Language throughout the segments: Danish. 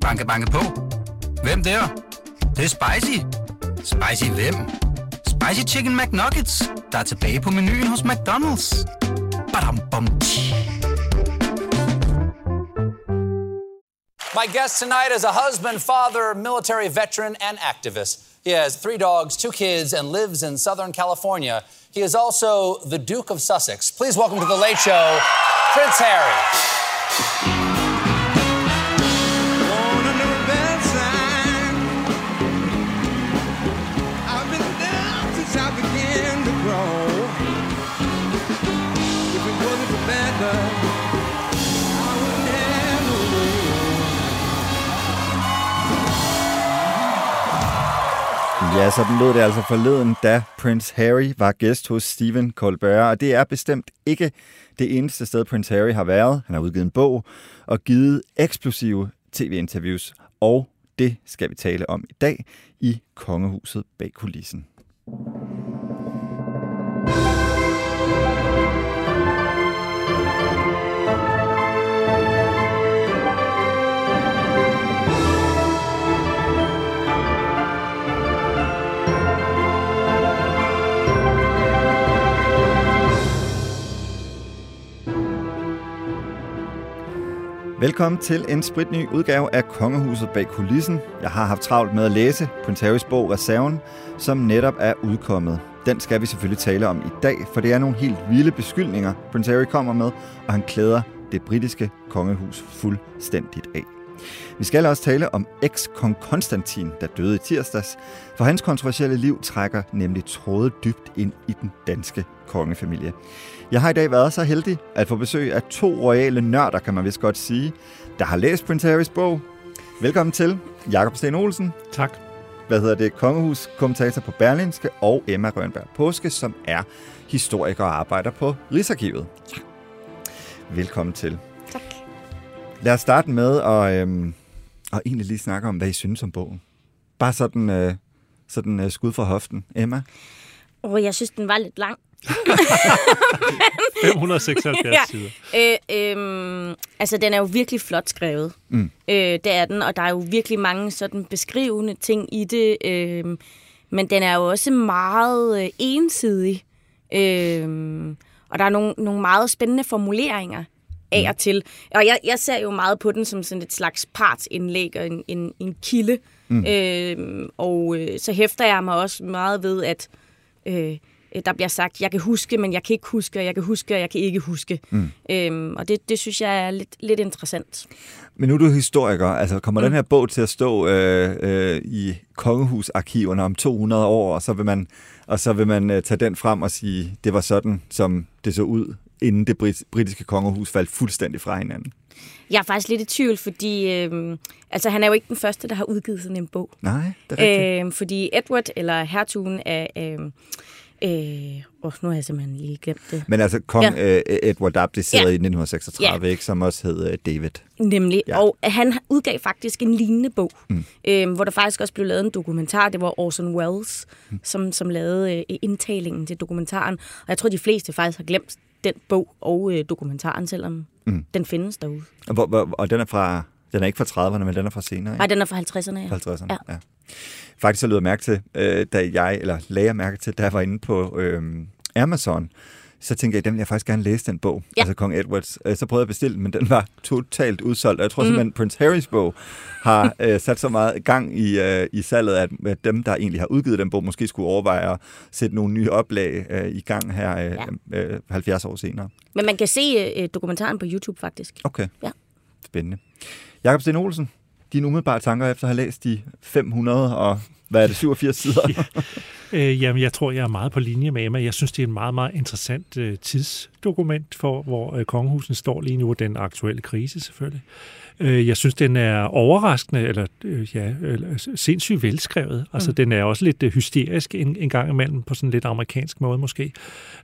Banke, banke på. Hvem der? Det, det er spicy. Spicy hvem? Spicy Chicken McNuggets, der er tilbage på menuen hos McDonald's. Badum, bom, My guest tonight is a husband, father, military veteran, and activist. He has three dogs, two kids, and lives in Southern California. He is also the Duke of Sussex. Please welcome to The Late Show, Prince Harry. Ja, sådan lød det altså forleden, da Prince Harry var gæst hos Stephen Colbert, og det er bestemt ikke det eneste sted, Prince Harry har været. Han har udgivet en bog og givet eksplosive tv-interviews, og det skal vi tale om i dag i Kongehuset bag kulissen. Velkommen til en spritny udgave af Kongehuset bag kulissen. Jeg har haft travlt med at læse Prince Harrys bog Reserven, som netop er udkommet. Den skal vi selvfølgelig tale om i dag, for det er nogle helt vilde beskyldninger, Prince Harry kommer med, og han klæder det britiske kongehus fuldstændigt af. Vi skal også tale om eks-kong Konstantin, der døde i tirsdags, for hans kontroversielle liv trækker nemlig tråde dybt ind i den danske kongefamilie. Jeg har i dag været så heldig at få besøg af to royale nørder, kan man vist godt sige, der har læst Prince Harrys bog. Velkommen til Jakob Sten Olsen. Tak. Hvad hedder det? Kongehus kommentator på Berlinske og Emma Rønberg Påske, som er historiker og arbejder på Rigsarkivet. Ja. Velkommen til. Lad os starte med at, øhm, at egentlig lige snakke om, hvad I synes om bogen. Bare sådan, øh, sådan øh, skud fra hoften. Emma? Og jeg synes, den var lidt lang. 576 ja. sider. Øh, øh, altså, den er jo virkelig flot skrevet. Mm. Øh, det er den, og der er jo virkelig mange sådan beskrivende ting i det. Øh, men den er jo også meget øh, ensidig. Øh, og der er nogle, nogle meget spændende formuleringer af og til. Og jeg, jeg ser jo meget på den som sådan et slags partsindlæg og en, en, en kilde. Mm. Øh, og øh, så hæfter jeg mig også meget ved, at øh, der bliver sagt, jeg kan huske, men jeg kan ikke huske, og jeg kan huske, og jeg kan ikke huske. Mm. Øhm, og det, det synes jeg er lidt, lidt interessant. Men nu er du historiker. Altså, kommer mm. den her bog til at stå øh, øh, i kongehusarkiverne om 200 år, og så vil man, og så vil man øh, tage den frem og sige, det var sådan, som det så ud, inden det brit- britiske kongehus faldt fuldstændig fra hinanden? Jeg er faktisk lidt i tvivl, fordi øh, altså, han er jo ikke den første, der har udgivet sådan en bog. Nej, det er rigtigt. Øh, fordi Edward, eller hertugen af... Øh, Øh, oh, nu har jeg simpelthen lige glemt det. Men altså, kong Ja. øh, Edward abdicerede Ja. i 1936, ikke, som også hed øh, David. Nemlig. Ja. Ja. Og han udgav faktisk en lignende bog, mm. øh, hvor der faktisk også blev lavet en dokumentar. Det var Orson Welles, mm. som, som lavede øh, indtalingen til dokumentaren. Og jeg tror, de fleste faktisk har glemt den bog og øh, dokumentaren, selvom mm. den findes derude. Og, hvor, hvor, og den er fra, den er ikke fra 30'erne, men den er fra senere, Nej, ikke? den er fra 50'erne. Ja. 50'erne, Ja. ja. Faktisk så lød jeg mærke til, øh, da jeg, eller lagde jeg mærke til, da jeg var inde på øh, Amazon, så tænkte jeg, den vil jeg faktisk gerne læse, den bog. Ja. Altså Kong Edwards. Øh, Så prøvede jeg at bestille den, men den var totalt udsolgt. Og jeg tror mm. simpelthen, Prince Harrys bog har øh, sat så meget gang i, øh, i salget, at, at dem, der egentlig har udgivet den bog, måske skulle overveje at sætte nogle nye oplag øh, i gang her øh, ja. øh, 70 år senere. Men man kan se øh, dokumentaren på YouTube, faktisk. Okay. Ja. Spændende. Jakob Sten Olsen, dine umiddelbare tanker efter at have læst de 500 og hvad er det, 87 sider? Øh, jamen, jeg tror, jeg er meget på linje med Emma. Jeg synes, det er en meget, meget interessant øh, tidsdokument for, hvor øh, kongehusen står lige nu, og den aktuelle krise selvfølgelig. Øh, jeg synes, den er overraskende, eller øh, ja, sindssygt velskrevet. Altså, mm. den er også lidt øh, hysterisk en, en gang imellem, på sådan lidt amerikansk måde måske.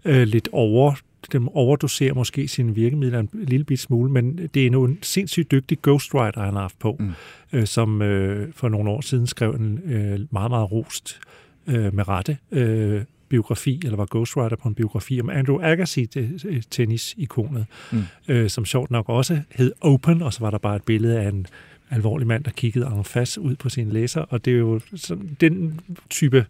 Øh, lidt over den overdoserer måske sine virkemidler en lille bit smule, men det er nu en sindssygt dygtig ghostwriter, han har haft på, mm. øh, som øh, for nogle år siden skrev en øh, meget, meget rost øh, med rette øh, biografi, eller var ghostwriter på en biografi om Andrew Agassi, øh, tennisikonet, mm. øh, som sjovt nok også hed Open, og så var der bare et billede af en alvorlig mand, der kiggede en fast ud på sine læser, og det er jo sådan, den type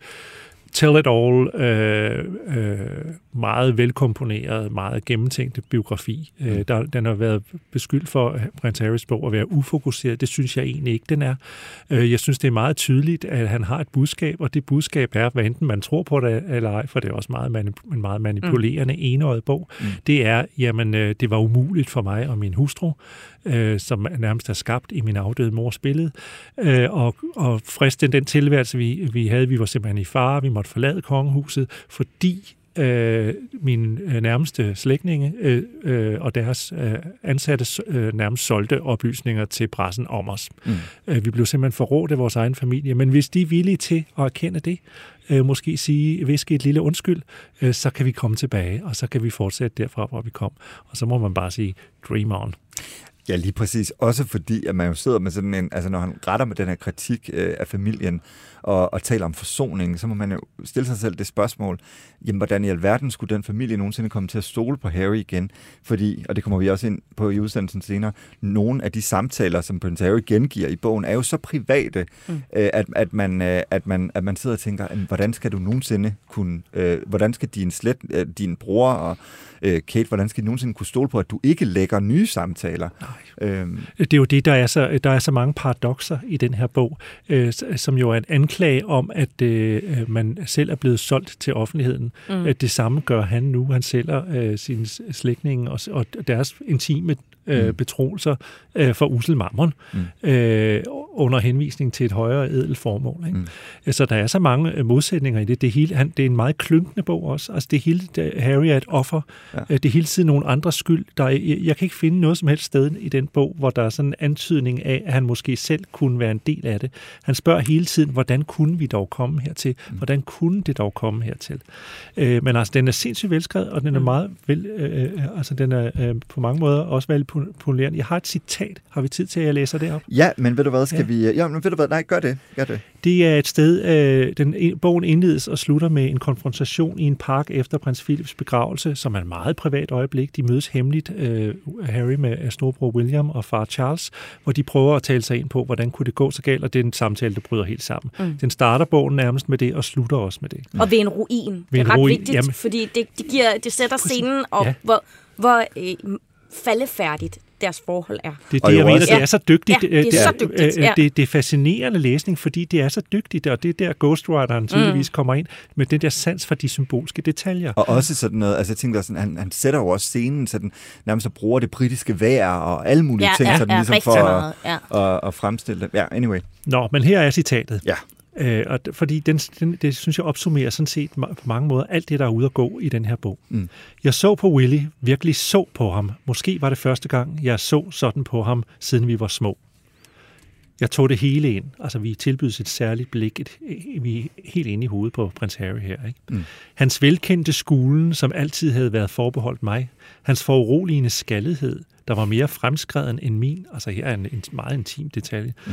tell it all, øh, øh, meget velkomponeret, meget gennemtænkte biografi. Øh, der, den har været beskyldt for Prins Harrys bog at være ufokuseret. Det synes jeg egentlig ikke, den er. Øh, jeg synes, det er meget tydeligt, at han har et budskab, og det budskab er, hvad enten man tror på det eller ej, for det er også meget manip- en meget manipulerende mm. enøjet bog, mm. det er, jamen, øh, det var umuligt for mig og min hustru øh, som nærmest er skabt i min afdøde mors billede, øh, og, og fristen den tilværelse, vi, vi havde. Vi var simpelthen i fare, vi måtte forlade kongehuset, fordi øh, mine øh, nærmeste slægtninge øh, øh, og deres øh, ansatte øh, nærmest solgte oplysninger til pressen om os. Mm. Øh, vi blev simpelthen forrådt af vores egen familie, men hvis de er villige til at erkende det, øh, måske sige, viske et lille undskyld, øh, så kan vi komme tilbage, og så kan vi fortsætte derfra, hvor vi kom. Og så må man bare sige, dream on. Ja, lige præcis. Også fordi, at man jo sidder med sådan en, altså når han retter med den her kritik øh, af familien og, og taler om forsoning, så må man jo stille sig selv det spørgsmål, jamen hvordan i alverden skulle den familie nogensinde komme til at stole på Harry igen? Fordi, og det kommer vi også ind på i udsendelsen senere, nogle af de samtaler, som Prince Harry gengiver i bogen, er jo så private, mm. øh, at, at, man, øh, at, man, at man sidder og tænker, hvordan skal du nogensinde kunne, øh, hvordan skal din, slet, øh, din bror og øh, Kate, hvordan skal de nogensinde kunne stole på, at du ikke lægger nye samtaler? Nej. Øhm. Det er jo det, der er så, der er så mange paradoxer i den her bog, øh, som jo er en anklage om, at øh, man selv er blevet solgt til offentligheden. Mm. At det samme gør han nu. Han sælger øh, sine slægtninge og, og deres intime øh, mm. betroelser øh, for usel mammon, mm. øh, under henvisning til et højere edelt formål. Ikke? Mm. Så der er så mange øh, modsætninger i det. Det, hele, han, det er en meget klynkende bog også. Altså det hele, det, Harry er et offer. Ja. Øh, det er hele tiden nogle andres skyld. Der er, jeg, jeg kan ikke finde noget som helst sted i den bog, hvor der er sådan en antydning af, at han måske selv kunne være en del af det. Han spørger hele tiden, hvordan kunne vi dog komme hertil? Mm. Hvordan kunne det dog komme hertil? Øh, men altså, den er sindssygt velskrevet, og den er mm. meget vel, øh, øh, altså den er øh, på mange måder også vel polerende. Jeg har et citat. Har vi tid til, at jeg læser det op? Ja, men ved du hvad, skal ja. vi... Ja, men ved du hvad, nej, gør det. Gør det. Det er et sted, øh, den, bogen indledes og slutter med en konfrontation i en park efter prins Philips begravelse, som er et meget privat øjeblik. De mødes hemmeligt, øh, Harry med storebror William og far Charles, hvor de prøver at tale sig ind på, hvordan kunne det gå så galt, og det er en samtale, der bryder helt sammen. Mm. Den starter bogen nærmest med det, og slutter også med det. Mm. Og ved en ruin. Ved det er ret ruin. vigtigt, Jamen, fordi det, det, giver, det sætter scenen op, ja. hvor, hvor øh, faldefærdigt deres forhold er. Det er det, jeg mener, det er så dygtigt. Ja, det er så dygtigt. Ja. Det, det er fascinerende læsning, fordi det er så dygtigt, og det er der Ghostwriteren tydeligvis mm. kommer ind med den der sans for de symbolske detaljer. Og også sådan noget, altså jeg tænker sådan, han, han sætter jo også scenen, så den nærmest så bruger det britiske vejr og alle mulige ja, ting, ja, sådan, ja, ligesom for at, ja. at, at fremstille det. Ja, anyway. Nå, men her er citatet. Ja. Øh, og fordi den, den, det synes jeg opsummerer sådan set på mange måder alt det, der er ude at gå i den her bog. Mm. Jeg så på Willy, virkelig så på ham. Måske var det første gang, jeg så sådan på ham, siden vi var små. Jeg tog det hele ind. Altså, vi tilbydes et særligt blik. Et, vi er helt inde i hovedet på prins Harry her. Ikke? Mm. Hans velkendte skulen, som altid havde været forbeholdt mig. Hans foruroligende skaldighed, der var mere fremskreden end min. Altså, her er en, en meget intim detalje. Mm.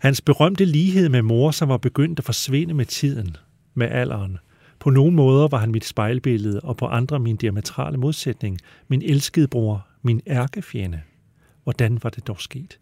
Hans berømte lighed med mor, som var begyndt at forsvinde med tiden, med alderen. På nogle måder var han mit spejlbillede, og på andre min diametrale modsætning, min elskede bror, min ærkefjende. Hvordan var det dog sket?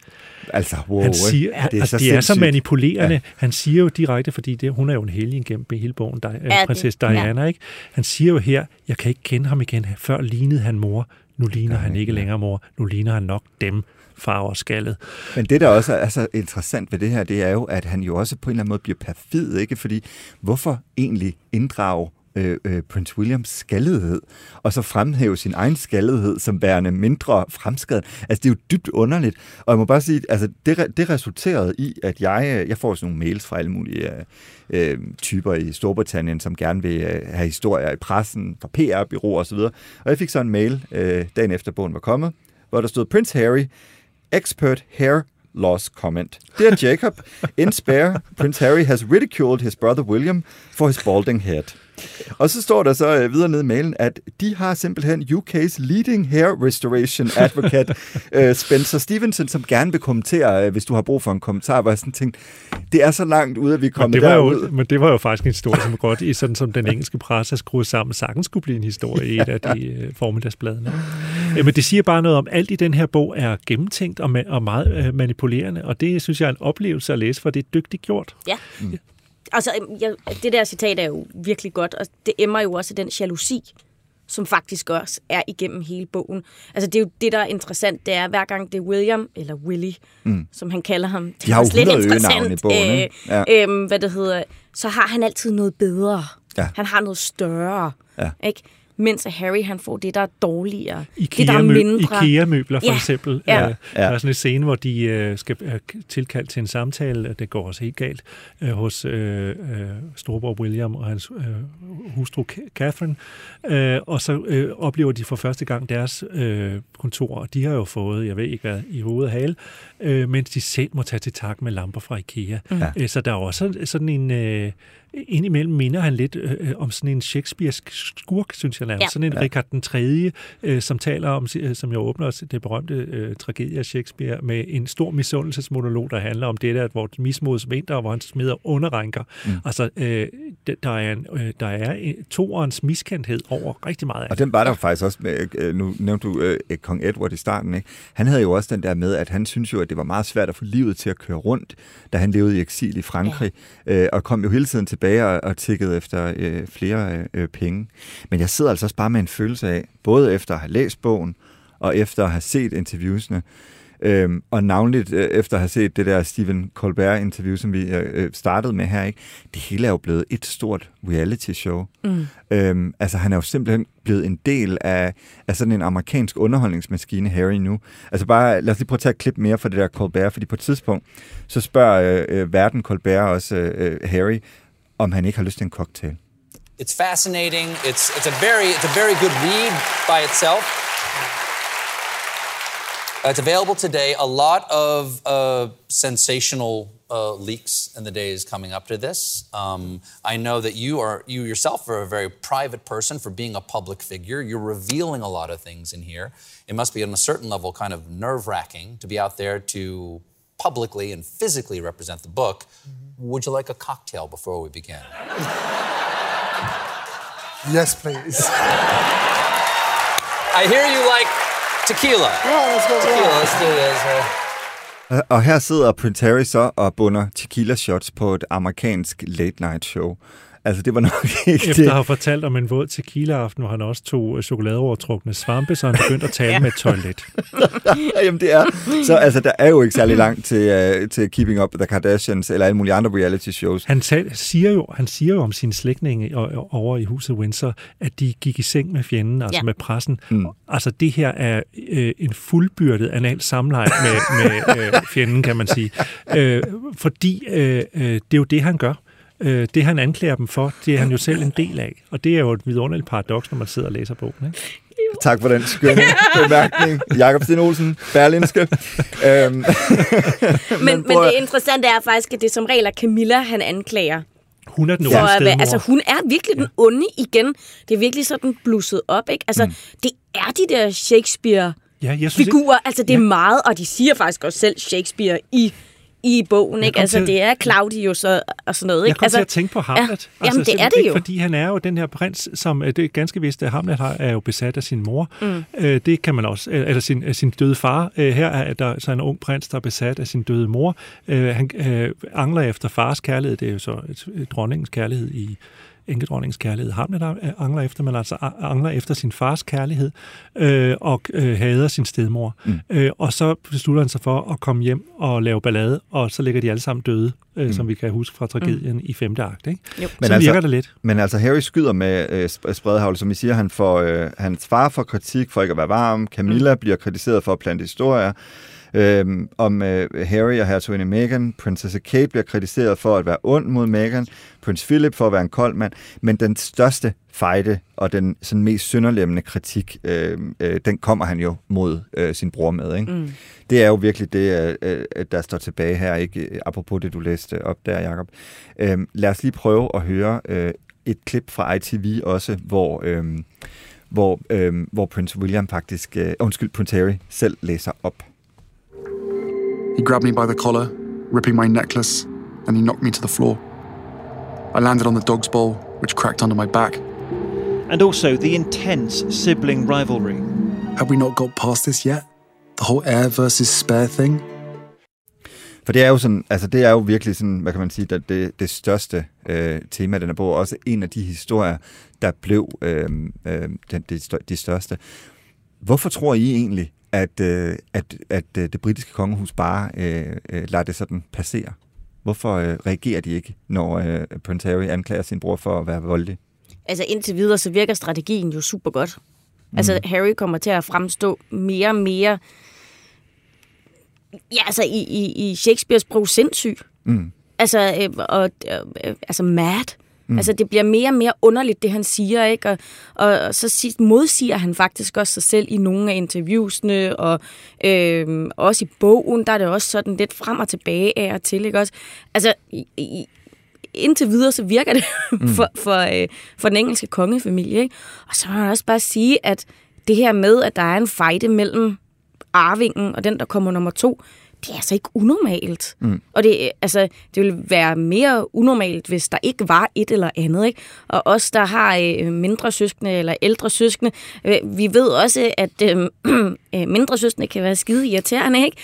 Altså, wow, han siger, det er, altså, så de er så manipulerende. Ja. Han siger jo direkte, fordi det, hun er jo en helgen gennem hele bogen, der, ja, prinsesse Diana, ja. ikke? Han siger jo her, jeg kan ikke kende ham igen. Før lignede han mor, nu ligner ja, han ikke ja. længere mor, nu ligner han nok dem farver skaldet. Men det, der også er så interessant ved det her, det er jo, at han jo også på en eller anden måde bliver perfid, ikke? Fordi hvorfor egentlig inddrage øh, øh, Prince Williams skaldighed, og så fremhæve sin egen skaldighed som værende mindre fremskrevet. Altså, det er jo dybt underligt. Og jeg må bare sige, altså, det, det resulterede i, at jeg, øh, jeg får sådan nogle mails fra alle mulige øh, øh, typer i Storbritannien, som gerne vil øh, have historier i pressen, fra PR-byråer osv. Og jeg fik så en mail øh, dagen efter bogen var kommet, hvor der stod, Prince Harry expert hair loss comment. Dear Jacob, in spare, Prince Harry has ridiculed his brother William for his balding head. Og så står der så øh, videre nede i mailen, at de har simpelthen UK's leading hair restoration advocate, øh, Spencer Stevenson, som gerne vil kommentere, øh, hvis du har brug for en kommentar, hvor jeg sådan tænkte, det er så langt ude, at vi er Men kommet det, var derud. jo, men det var jo faktisk en historie, som godt, i sådan som den engelske presse har skruet sammen, sagtens skulle blive en historie i et af de øh, formiddagsbladene. Øh, men det siger bare noget om, at alt i den her bog er gennemtænkt og, ma- og meget øh, manipulerende, og det synes jeg er en oplevelse at læse, for det er dygtigt gjort. Ja. Altså, jeg, det der citat er jo virkelig godt, og det emmer jo også den jalousi, som faktisk også er igennem hele bogen. Altså, det er jo det, der er interessant, det er, hver gang det er William, eller Willy, mm. som han kalder ham. Det De er har jo også lidt 100 interessant, øgenavne i bogen, øh, Ja. øhm, hvad det hedder, så har han altid noget bedre. Ja. Han har noget større. Ja. Ikke? Mens at Harry, han får det, der er dårligere. det, der er IKEA-mø- mindre. IKEA-møbler for Ja. eksempel. Ja. Øh, Ja. Der er sådan en scene, hvor de øh, skal øh, tilkalde til en samtale, og det går også helt galt, øh, hos øh, øh, storbror William og hans øh, hustru Ca- Catherine. Øh, og så øh, oplever de for første gang deres øh, kontor, og de har jo fået, jeg ved ikke hvad, i hoved og hale, øh, mens de selv må tage til tak med lamper fra IKEA. Mm. Øh, så der er også sådan en... Øh, indimellem minder han lidt øh, om sådan en Shakespearesk skurk, synes jeg nærmest. Ja. Sådan en ja. Richard den 3., øh, som taler om, øh, som jeg åbner også det berømte øh, tragedie af Shakespeare, med en stor misundelsesmonolog, der handler om det der, hvor mismods vinter, hvor han smider underrænker. Mm. Altså, øh, der er, en, øh, der er en, toerens miskendthed over rigtig meget af Og den var der faktisk også med, øh, nu nævnte du øh, kong Edward i starten, ikke? Han havde jo også den der med, at han synes jo, at det var meget svært at få livet til at køre rundt, da han levede i eksil i Frankrig, ja. øh, og kom jo hele tiden tilbage og, og tikkede efter øh, flere øh, penge. Men jeg sidder altså også bare med en følelse af, både efter at have læst bogen, og efter at have set interviewsene, Øhm, og navnligt øh, efter at have set det der Stephen Colbert-interview, som vi øh, startede med her, ikke? det hele er jo blevet et stort reality-show. Mm. Øhm, altså han er jo simpelthen blevet en del af, af sådan en amerikansk underholdningsmaskine, Harry, nu. Altså bare, lad os lige prøve at tage et klip mere fra det der Colbert, fordi på et tidspunkt, så spørger øh, øh, verden Colbert også øh, Harry, om han ikke har lyst til en cocktail. It's fascinating. It's, it's, a very, it's a very good read by itself. Uh, it's available today. A lot of uh, sensational uh, leaks in the days coming up to this. Um, I know that you are you yourself are a very private person for being a public figure. You're revealing a lot of things in here. It must be on a certain level kind of nerve wracking to be out there to publicly and physically represent the book. Would you like a cocktail before we begin? Yes, please. I hear you like tequila. Yeah, let's go. Tequila, let's do this. uh, Og- Og her sidder Prince Harry så og bunder tequila shots på et amerikansk late night show. Altså, det var nok ikke Efter at have fortalt om en våd tequila-aften, hvor han også tog øh, chokoladeovertrukne svampe, så han begyndte at tale med et toilet. Jamen, det er. Så altså, der er jo ikke særlig langt til, uh, til Keeping Up with the Kardashians eller alle mulige andre reality shows. Han, tal, siger jo, han siger jo om sine slægtninge over i huset Windsor, at de gik i seng med fjenden, altså Ja. ja. med pressen. Mm. Altså det her er øh, en fuldbyrdet anal samleje med, med øh, fjenden, kan man sige. Øh, fordi øh, øh, det er jo det, han gør. Øh, det, han anklager dem for, det er han jo selv en del af. Og det er jo et vidunderligt paradoks, når man sidder og læser bogen. Ikke? Tak for den skønne bemærkning. Jakob Sten Olsen, Berlinske. øhm, Men, men at- det interessante er faktisk, at det er som regel er Camilla, han anklager. Hun er den For onde at være, stedmor. altså, hun er virkelig den onde igen. Det er virkelig sådan blusset op, ikke? Altså, mm. det er de der Shakespeare ja, jeg synes, figurer. Altså, det er meget, og de siger faktisk også selv Shakespeare i i bogen, ikke? Altså, til- det er Claudius og, og sådan noget, ikke? Jeg kom altså, til at tænke på Hamlet. Altså, Ja, jamen, det er det jo. Fordi han er jo den her prins, som øh, det er ganske vist, at Hamlet har, er jo besat af sin mor. Mm. Øh, det kan man også, øh, eller sin, øh, sin døde far. Øh, her er der så en ung prins, der er besat af sin døde mor. Øh, han øh, angler efter fars kærlighed. Det er jo så dronningens kærlighed i enkedronningens kærlighed. Hamlet er- angler efter, men altså angler efter sin fars kærlighed øh, og øh, hader sin stedmor. Mm. Øh, og så beslutter han sig for at komme hjem og lave ballade, og så ligger de alle sammen døde, øh, mm. som vi kan huske fra tragedien mm. i femte akt. Ikke? Jo. Men så altså- virker det lidt. Men altså, Harry skyder med øh, sp- spredhavl, som I siger, han får, øh, hans far får kritik for ikke at være varm, Camilla mm. bliver kritiseret for at plante historier, Øhm, om øh, Harry og hertuginde Meghan. Prinsesse Kate bliver kritiseret for at være ond mod Meghan. Prins Philip for at være en kold mand. Men den største fejde og den sådan mest synderlemmende kritik, øh, øh, den kommer han jo mod øh, sin bror med. Ikke? Mm. Det er jo virkelig det, øh, øh, der står tilbage her, ikke? apropos det, du læste op der, Jacob. Øh, lad os lige prøve at høre øh, et klip fra ITV også, hvor, øhm, hvor, øhm, hvor Prince William faktisk, øh, undskyld, Prince Harry selv læser op. He grabbed me by the collar, ripping my necklace, and he knocked me to the floor. I landed on the dog's bowl, which cracked under my back. And also the intense sibling rivalry. Have we not got past this yet? The whole heir versus spare thing? For det er jo sådan, altså det er jo virkelig sådan, hvad kan man sige, det, det, det største øh, tema den her bog, også en af de historier, der blev øh, øh, den, det, de største. Hvorfor tror I egentlig, at, øh, at, at øh, det britiske kongehus bare øh, øh, lader det sådan passere? Hvorfor øh, reagerer de ikke, når øh, Prince Harry anklager sin bror for at være voldelig? Altså indtil videre, så virker strategien jo super godt. Altså Harry kommer til at fremstå mere og mere, ja altså i, i, i Shakespeares sprog sindssyg. Mm. Altså, øh, og, øh, altså mad. Mm. Altså, det bliver mere og mere underligt, det han siger, ikke? Og, og, og så sig- modsiger han faktisk også sig selv i nogle af interviewsene, og øh, også i bogen, der er det også sådan lidt frem og tilbage af og til, ikke også? Altså, i, i, indtil videre, så virker det for, for, øh, for den engelske kongefamilie, ikke? Og så må man også bare sige, at det her med, at der er en fejde mellem arvingen og den, der kommer nummer to, det er altså ikke unormalt. Mm. Og det, altså, det ville være mere unormalt, hvis der ikke var et eller andet. Ikke? Og os, der har øh, mindre søskende eller ældre søskende, øh, vi ved også, at øh, øh, mindre søskende kan være skide irriterende. Ikke?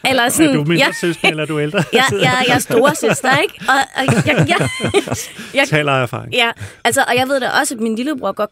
eller sådan, Er du mindre ja, søskende, eller er du ældre? ja, ja, jeg er store søster, ikke? Og, og jeg, jeg, jeg, Taler af erfaring. Ja, altså, og jeg ved da også, at min lillebror godt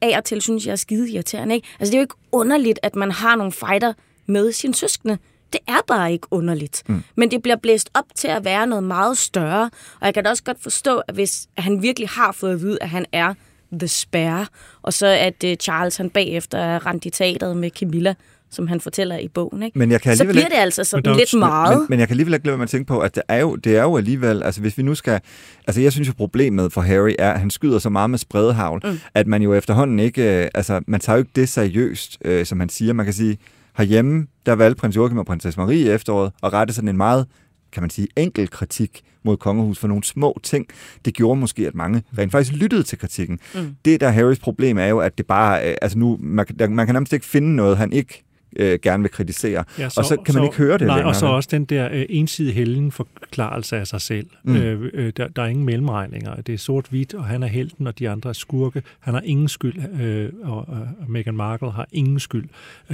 af og til synes, jeg er skide irriterende. Ikke? Altså, det er jo ikke underligt, at man har nogle fighter med sine søskende. Det er bare ikke underligt. Mm. Men det bliver blæst op til at være noget meget større. Og jeg kan da også godt forstå, at hvis han virkelig har fået at vide, at han er the spare, og så at uh, Charles han bagefter er rendt i teateret med Camilla, som han fortæller i bogen, ikke? Men jeg kan så alligevel bliver ikke- det altså sådan lidt meget. Men, men jeg kan alligevel ikke lade at tænke på, at det er, jo, det er jo alligevel, altså hvis vi nu skal, altså jeg synes jo problemet for Harry er, at han skyder så meget med spredehavl, mm. at man jo efterhånden ikke, øh, altså man tager jo ikke det seriøst, øh, som han siger. Man kan sige, herhjemme, der valgte prins Joachim og prinsesse Marie i efteråret og rette sådan en meget kan man sige, enkel kritik mod kongehus for nogle små ting. Det gjorde måske, at mange rent faktisk lyttede til kritikken. Mm. Det, der er Harrys problem, er jo, at det bare, øh, altså nu, man, man kan nærmest ikke finde noget, han ikke øh, gerne vil kritisere. Ja, så, og så kan man ikke høre det Nej, længere. og så også den der øh, ensidige helgen forklarelse af sig selv. Mm. Øh, øh, der, der er ingen mellemregninger. Det er sort-hvidt, og han er helten, og de andre er skurke. Han har ingen skyld, øh, og, og Meghan Markle har ingen skyld.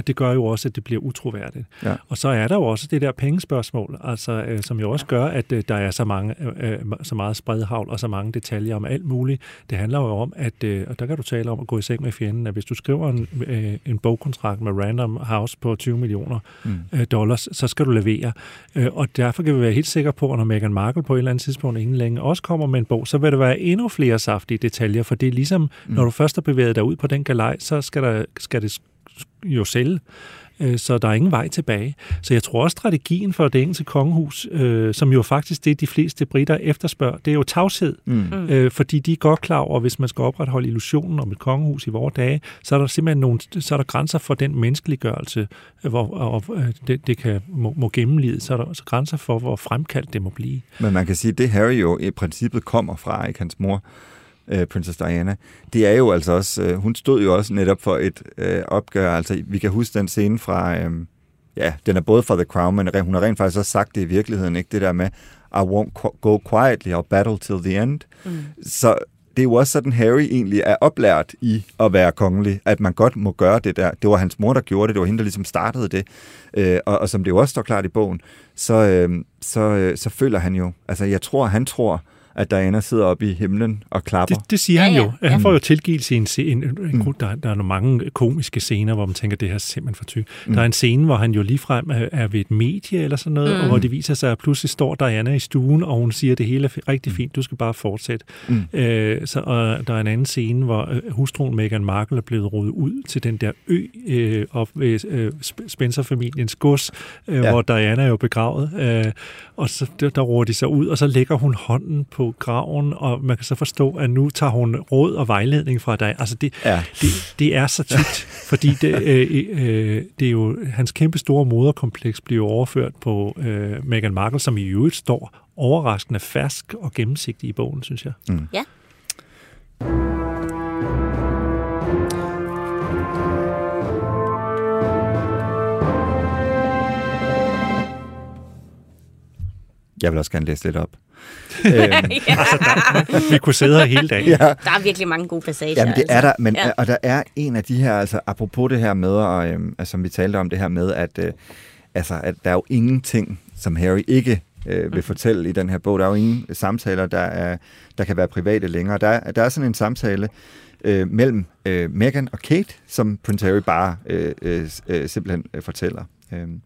Det gør jo også, at det bliver utroværdigt. Ja. Og så er der jo også det der pengespørgsmål, altså, øh, som jo også gør, at øh, der er så, mange, øh, øh, så meget spredhavl og så mange detaljer om alt muligt. Det handler jo om, at, øh, og der kan du tale om at gå i seng med fjenden, at hvis du skriver en, øh, en bogkontrakt med Random House på 20 millioner mm. øh, dollars, så skal du levere. Øh, og derfor kan vi være helt sikre på, at når Meghan Markle på et eller andet tidspunkt inden længe også kommer med en bog, så vil der være endnu flere saftige detaljer, for det er ligesom, mm. når du først har bevæget dig ud på den galej, så skal, der, skal det jo sælge. Øh, Så der er ingen vej tilbage. Så jeg tror også, strategien for det engelske kongehus, øh, som jo faktisk det, de fleste britter efterspørger, det er jo tavshed. Mm. Øh, fordi de er godt klar over, at hvis man skal opretholde illusionen om et kongehus i vores dage, så er der simpelthen nogle, så er der grænser for den menneskeliggørelse, øh, hvor og, øh, det, det kan, må, må gennemlide. Så er der også grænser for, hvor fremkaldt det må blive. Men man kan sige, at det Harry jo i princippet kommer fra, ikke hans mor, øh, Princess Diana, det er jo altså også, øh, hun stod jo også netop for et øh, opgør, altså vi kan huske den scene fra, øh, ja, den er både fra The Crown, men hun har rent faktisk også sagt det i virkeligheden, ikke det der med, I won't go quietly, I'll battle till the end. Mm. Så det er jo også sådan, Harry egentlig er oplært i at være kongelig, at man godt må gøre det der. Det var hans mor, der gjorde det, det var hende, der ligesom startede det. Øh, og, og som det jo også står klart i bogen, så, øh, så, øh, så føler han jo, altså jeg tror, han tror, at Diana sidder oppe i himlen og klapper. Det, det siger Ja, han jo. ja. Han får jo tilgivelse i en, en, en der, der er nogle mange komiske scener, hvor man tænker, det her er simpelthen for tykt. Mm. Der er en scene, hvor han jo ligefrem er, er ved et medie eller sådan noget, mm. og hvor det viser sig, at pludselig står Diana i stuen, og hun siger, at det hele er rigtig fint, du skal bare fortsætte. Mm. Øh, så, og der er en anden scene, hvor øh, hustruen Meghan Markle er blevet rodet ud til den der ø øh, op ved øh, Sp- Spencer-familiens gods, øh, ja. hvor Diana er jo begravet. Øh, og så der, der roer de sig ud, og så lægger hun hånden på graven, og man kan så forstå, at nu tager hun råd og vejledning fra dig. Altså det, Ja. det, det er så tykt, fordi det, øh, øh, det er jo, hans kæmpe store moderkompleks bliver overført på øh, Meghan Markle, som i øvrigt står overraskende fersk og gennemsigtig i bogen, synes jeg. Ja. Jeg vil også gerne læse lidt op. øhm, altså, der, vi kunne sidde her hele dagen. Ja. Der er virkelig mange gode passager. Jamen det altså. er der, men Ja. ja. og der er en af de her, altså apropos det her med, og, øhm, altså, som vi talte om det her med, at, øh, altså, at der er jo ingenting, som Harry ikke øh, vil fortælle i den her bog. Der er jo ingen samtaler, der, er, der kan være private længere. Der, der er sådan en samtale øh, mellem øh, Meghan og Kate, som Prince Harry bare øh, øh, øh, simpelthen øh, fortæller. Øhm,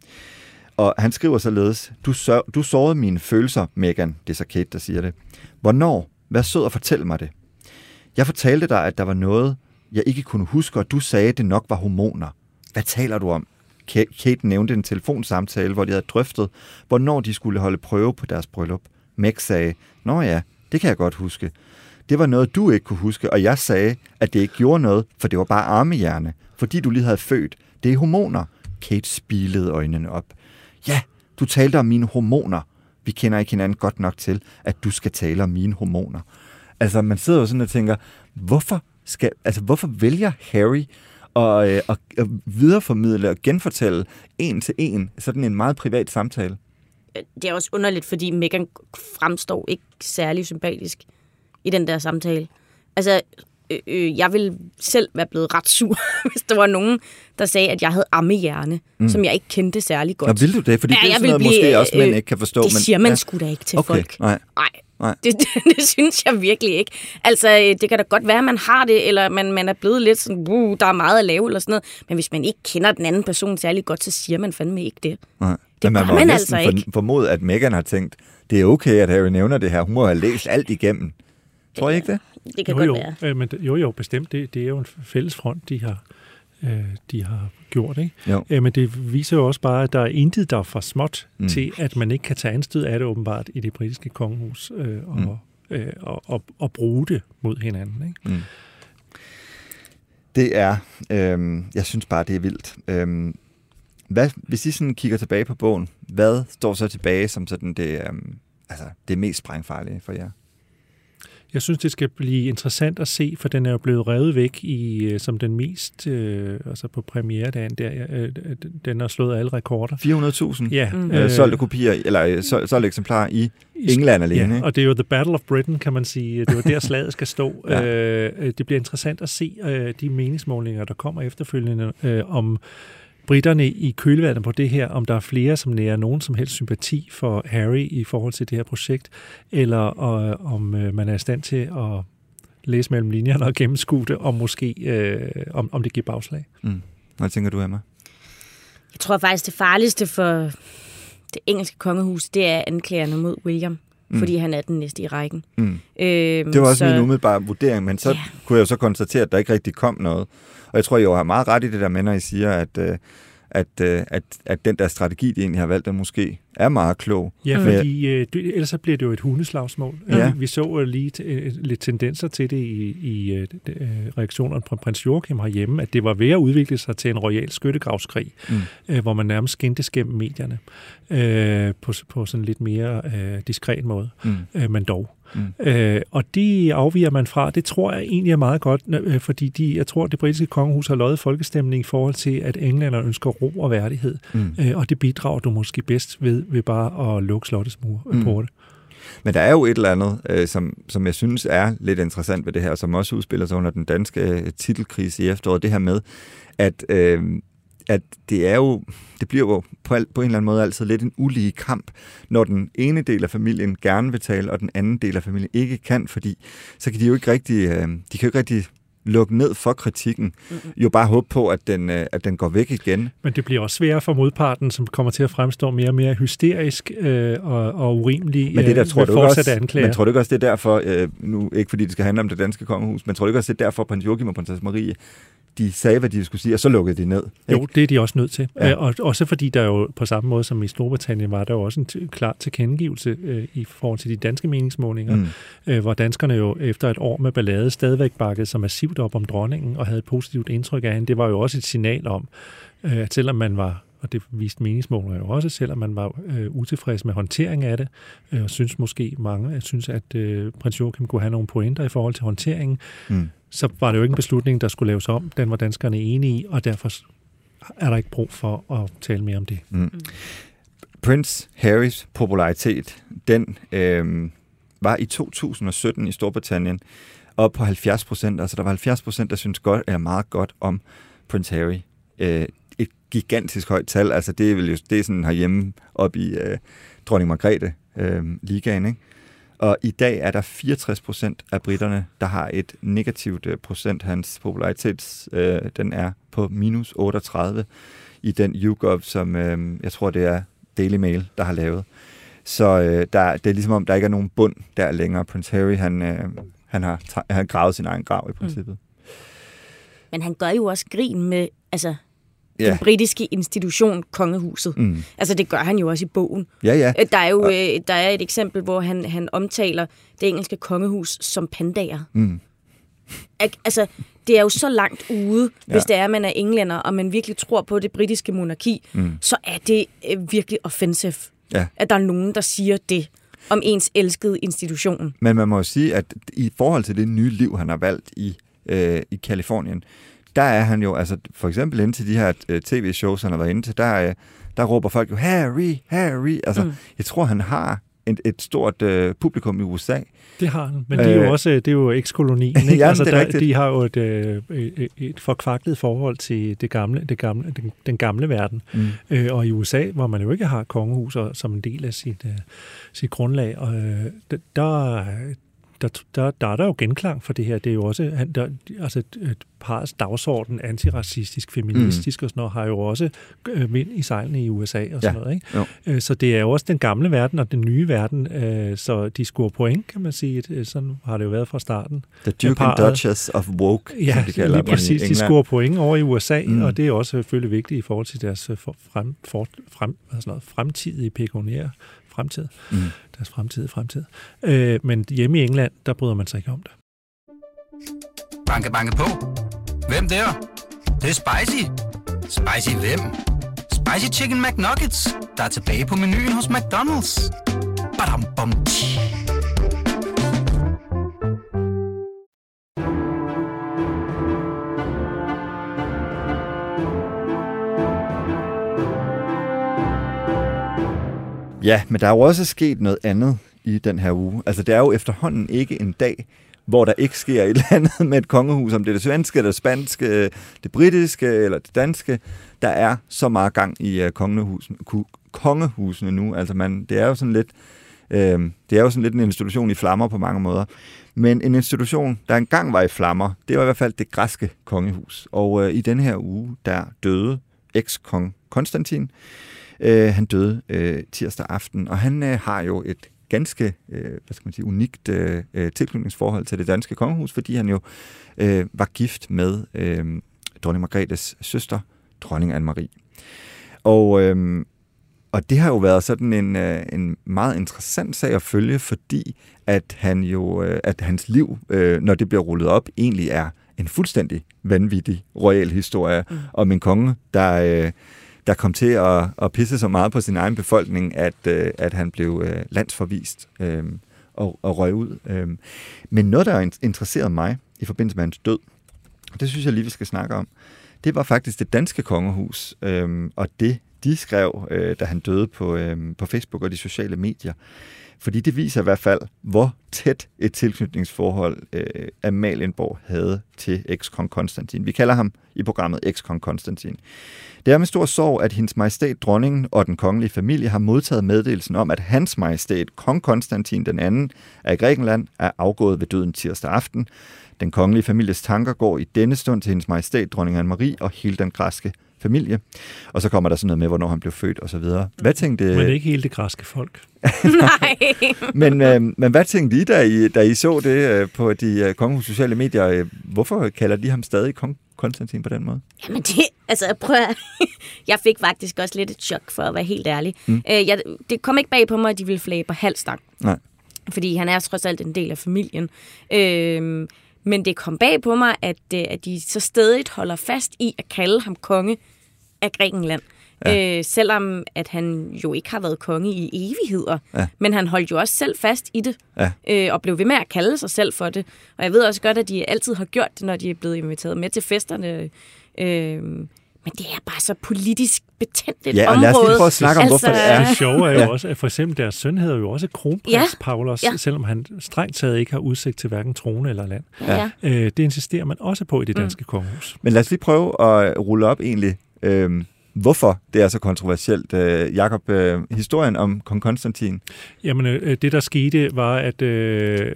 og han skriver således, du, sør, du sårede mine følelser, Megan, det er så Kate, der siger det. Hvornår? Vær sød og fortæl mig det. Jeg fortalte dig, at der var noget, jeg ikke kunne huske, og du sagde, at det nok var hormoner. Hvad taler du om? Kate nævnte en telefonsamtale, hvor de havde drøftet, hvornår de skulle holde prøve på deres bryllup. Meg sagde, Nå ja, det kan jeg godt huske. Det var noget, du ikke kunne huske, og jeg sagde, at det ikke gjorde noget, for det var bare armehjerne, fordi du lige havde født. Det er hormoner. Kate spilede øjnene op. Ja, du talte om mine hormoner. Vi kender ikke hinanden godt nok til, at du skal tale om mine hormoner. Altså, man sidder jo sådan og tænker, hvorfor, skal, altså, hvorfor vælger Harry at, øh, at, videreformidle og genfortælle en til en sådan en meget privat samtale? det er også underligt, fordi Megan fremstår ikke særlig sympatisk i den der samtale. Altså, øh, øh, jeg ville selv være blevet ret sur, hvis der var nogen, der sagde, at jeg havde ammehjerne, mm. som jeg ikke kendte særlig godt. Og vil du det? Fordi Ja, det er sådan noget, blive, måske også mænd øh, ikke kan forstå. Det men, siger man ja. sgu da ikke til okay, folk. Nej. Nej, Nej. det, det, det synes jeg virkelig ikke. Altså, øh, det kan da godt være, at man har det, eller man, man er blevet lidt sådan, uh, der er meget at lave, eller sådan noget. Men hvis man ikke kender den anden person særlig godt, så siger man fandme ikke det. Nej. Det Men man må man altså ikke. for, formode, at Meghan har tænkt, det er okay, at Harry nævner det her. Hun må have læst alt igennem. Tror I ikke det? Det kan jo, godt jo, være. øh, men, jo, jo, bestemt. Det, det er jo en fælles front, de har, øh, de har gjort. Ikke? Jo. Øh, men det viser jo også bare, at der er intet, der er for småt Mm. mm. til, at man ikke kan tage anstød af det åbenbart i det britiske kongehus øh, og, mm. øh, og, og, og bruge det mod hinanden. Ikke? Det er, øhm, jeg synes bare, det er vildt. Øhm, hvad, hvis I sådan kigger tilbage på bogen, hvad står så tilbage som sådan det, øhm, altså det mest sprængfarlige for jer? Jeg synes, det skal blive interessant at se, for den er jo blevet revet væk i, øh, som den mest, øh, altså på premieredagen der, øh, den har slået alle rekorder. 400.000 Ja, Mm. øh, solgte kopier, eller øh, sol, solgte eksemplarer i England alene. Ja, ikke? og det er jo The Battle of Britain, kan man sige. Det var der slaget skal stå. Ja. øh, det bliver interessant at se øh, de meningsmålinger, der kommer efterfølgende, øh, om britterne i kølvandet på det her, om der er flere, som nærer nogen som helst sympati for Harry i forhold til det her projekt, eller øh, om øh, man er i stand til at læse mellem linjerne og gennemskue det, og måske øh, om, om det giver bagslag. Mm. Hvad tænker du, Emma? Jeg tror faktisk, det farligste for det engelske kongehus, det er anklagerne mod William. Mm. Fordi han er den næste i rækken. Mm. Øhm, Det var også så, min umiddelbare vurdering, men så Ja. kunne jeg jo så konstatere, at der ikke rigtig kom noget. Og jeg tror, I jo har meget ret i det der med, når I siger, at, øh, at, øh, at, at den der strategi, de egentlig har valgt, den måske er meget klog. Ja, fordi øh, det, ellers så bliver det jo et hundeslagsmål. Ja. Ja. Vi så øh, lige lidt tendenser til det i, i øh, reaktionerne på prins Joachim herhjemme, at det var ved at udvikle sig til en royal skyttegravskrig, Mm. øh, hvor man nærmest skændtes gennem medierne øh, på, på sådan lidt mere øh, diskret måde, Mm. øh, men dog. Mm. Øh, og det afviger man fra. Det tror jeg egentlig er meget godt, øh, fordi de, jeg tror, det britiske kongehus har løjet folkestemning i forhold til, at englænder ønsker ro og værdighed. Mm. Øh, og det bidrager du måske bedst ved, ved bare at lukke slottets Mm. mm. på det. Men der er jo et eller andet, øh, som, som jeg synes er lidt interessant ved det her, som også udspiller sig under den danske øh, titelkrise i efteråret, det her med, at, øh, at det er jo, det bliver jo på, al, på en eller anden måde altid lidt en ulige kamp, når den ene del af familien gerne vil tale, og den anden del af familien ikke kan, fordi så kan de jo ikke rigtig, øh, de kan jo ikke rigtig lukke ned for kritikken. Jo bare håbe på, at den, øh, at den går væk igen. Men det bliver også sværere for modparten, som kommer til at fremstå mere og mere hysterisk øh, og, og urimelig Men det der øh, tror du også, anklager. men tror du ikke også, det er derfor, øh, nu ikke fordi det skal handle om det danske kongehus, men tror du ikke også, det er derfor, prins Joachim og prinsesse Marie, de sagde, hvad de skulle sige, og så lukkede de ned? Jo, ikke? det er de også nødt til. Ja. Og også fordi der jo på samme måde som i Storbritannien var der jo også en t- klar tilkendegivelse øh, i forhold til de danske meningsmålinger, mm. øh, hvor danskerne jo efter et år med ballade stadigvæk bakkede sig massivt op om dronningen og havde et positivt indtryk af hende. Det var jo også et signal om, øh, at selvom man var og det viste meningsmålinger jo også, selvom man var øh, utilfreds med håndteringen af det, øh, og synes måske mange, jeg synes, at øh, prins Joachim kunne have nogle pointer i forhold til håndteringen, mm. så var det jo ikke en beslutning, der skulle laves om. Den var danskerne enige i, og derfor er der ikke brug for at tale mere om det. Mm. Prince Harrys popularitet, den øh, var i 2017 i Storbritannien op på 70 procent. Altså der var 70 procent, der synes godt, er meget godt om Prince Harry. Øh, gigantisk højt tal. Altså det er vel jo det er sådan herhjemme op i øh, dronning Margrethe øh, ligaen, ikke? Og i dag er der 64 procent af britterne, der har et negativt øh, procent. Hans popularitet, øh, den er på minus 38 i den YouGov, som øh, jeg tror, det er Daily Mail, der har lavet. Så øh, der, det er ligesom om, der ikke er nogen bund der længere. Prince Harry, han, øh, han, har, han har gravet sin egen grav i princippet. Mm. Men han gør jo også grin med altså, ja. den britiske institution, kongehuset. Mm. Altså, det gør han jo også i bogen. Ja, ja. Der er jo øh, der er et eksempel, hvor han, han omtaler det engelske kongehus som pandager. Mm. Altså, det er jo så langt ude, ja. hvis det er, at man er englænder, og man virkelig tror på det britiske monarki, mm. så er det øh, virkelig offensive, ja. at der er nogen, der siger det om ens elskede institution. Men man må jo sige, at i forhold til det nye liv, han har valgt i, øh, i Kalifornien, der er han jo, altså for eksempel ind til de her øh, tv-shows, han har været inde til, der, øh, der råber folk jo, Harry, Harry. Altså, mm. jeg tror, han har et, et stort øh, publikum i USA. Det har han, men det er jo øh, også det er jo ekskolonien. Ikke? ja, altså, er der, de har jo et, øh, et, et forkvaklet forhold til det gamle, det gamle, den, den gamle verden. Mm. Øh, og i USA, hvor man jo ikke har kongehuser som en del af sit, øh, sit grundlag, og øh, der, der, der, der er der jo genklang for det her. Det er jo også, han, der, altså et parets dagsorden, antiracistisk, feministisk mm. og sådan noget, har jo også øh, vind i sejlene i USA og sådan ja. noget. Ikke? Jo. Øh, så det er jo også den gamle verden og den nye verden, øh, så de scorer point, kan man sige. Sådan har det jo været fra starten. The Duke and Duchess of Woke, ja, som de kalder lige præcis. De scorer point over i USA, mm. og det er også selvfølgelig vigtigt i forhold til deres frem, for, frem, altså noget, fremtidige pekuniære fremtid. Mm. Deres fremtidige fremtid. Øh, men hjemme i England, der bryder man sig ikke om det. Banke, banke på. Hvem der? Det, det er spicy. Spicy hvem? Spicy Chicken McNuggets, der er tilbage på menuen hos McDonald's. Badum, bom, tji. Ja, men der er jo også sket noget andet i den her uge. Altså, det er jo efterhånden ikke en dag, hvor der ikke sker et eller andet med et kongehus, om det er det svenske, det spanske, det britiske eller det danske. Der er så meget gang i øh, kongehusene, kongehusene nu. Altså, man, det er jo sådan lidt... Øh, det er jo sådan lidt en institution i flammer på mange måder. Men en institution, der engang var i flammer, det var i hvert fald det græske kongehus. Og øh, i den her uge, der døde eks-kong Konstantin. Øh, han døde øh, tirsdag aften, og han øh, har jo et ganske øh, hvad skal man sige, unikt øh, øh, tilknytningsforhold til det danske kongehus, fordi han jo øh, var gift med øh, dronning Margrethes søster, dronning Anne-Marie. Og, øh, og det har jo været sådan en, øh, en meget interessant sag at følge, fordi at han jo, øh, at hans liv, øh, når det bliver rullet op, egentlig er en fuldstændig vanvittig royal historie mm. om en konge, der, øh, der kom til at, at pisse så meget på sin egen befolkning, at, øh, at han blev øh, landsforvist øh, og, og røg ud. Øh. Men noget, der interesserede mig i forbindelse med hans død, det synes jeg lige, vi skal snakke om, det var faktisk det danske kongehus, øh, og det, de skrev, øh, da han døde på, øh, på Facebook og de sociale medier. Fordi det viser i hvert fald, hvor tæt et tilknytningsforhold øh, Amalienborg havde til ekskong Konstantin. Vi kalder ham i programmet ekskong Konstantin. Det er med stor sorg, at hendes majestæt dronningen og den kongelige familie har modtaget meddelelsen om, at hans majestæt kong Konstantin den anden af Grækenland er afgået ved døden tirsdag aften. Den kongelige families tanker går i denne stund til hendes majestæt dronning Anne-Marie og hele den græske familie. Og så kommer der sådan noget med, hvornår han blev født og så videre. Hvad tænkte... Men ikke hele det græske folk. Nej. men, øh, men hvad tænkte I, da I, da I så det øh, på de øh, kongehus sociale medier? Øh, hvorfor kalder de ham stadig kong Konstantin på den måde? Jamen det, altså prøv at, Jeg fik faktisk også lidt et chok, for at være helt ærlig. Mm. Øh, jeg, det kom ikke bag på mig, at de ville flage på halvstang. Nej. Fordi han er trods alt en del af familien. Øh, men det kom bag på mig, at, øh, at de så stadig holder fast i at kalde ham konge af Grækenland. Ja. Øh, selvom at han jo ikke har været konge i evigheder. Ja. Men han holdt jo også selv fast i det. Ja. Øh, og blev ved med at kalde sig selv for det. Og jeg ved også godt, at de altid har gjort det, når de er blevet inviteret med til festerne. Øh, men det er bare så politisk betændt et Ja, og område. lad os lige prøve at snakke om, hvorfor det er. Det sjove er jo Ja. også, at for eksempel deres søn hedder jo også kronprins Ja. Paulos, Ja. selvom han strengt taget ikke har udsigt til hverken trone eller land. Ja. Øh, det insisterer man også på i det danske mm. kongehus. Men lad os lige prøve at rulle op egentlig, øhm, hvorfor det er så kontroversielt. Øh, Jakob, øh, historien om kong Konstantin. Jamen, øh, det der skete var, at øh,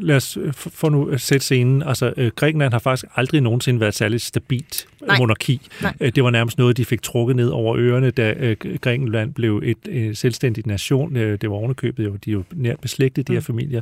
lad os f- få nu at sætte scenen. Altså, øh, Grækenland har faktisk aldrig nogensinde været et særligt stabilt Nej. Monarki. Nej. Øh, Det var nærmest noget, de fik trukket ned over ørerne, da øh, Grækenland blev et øh, selvstændigt nation. Øh, Det var ovenikøbet jo, de er jo nært beslægtet, de her familier.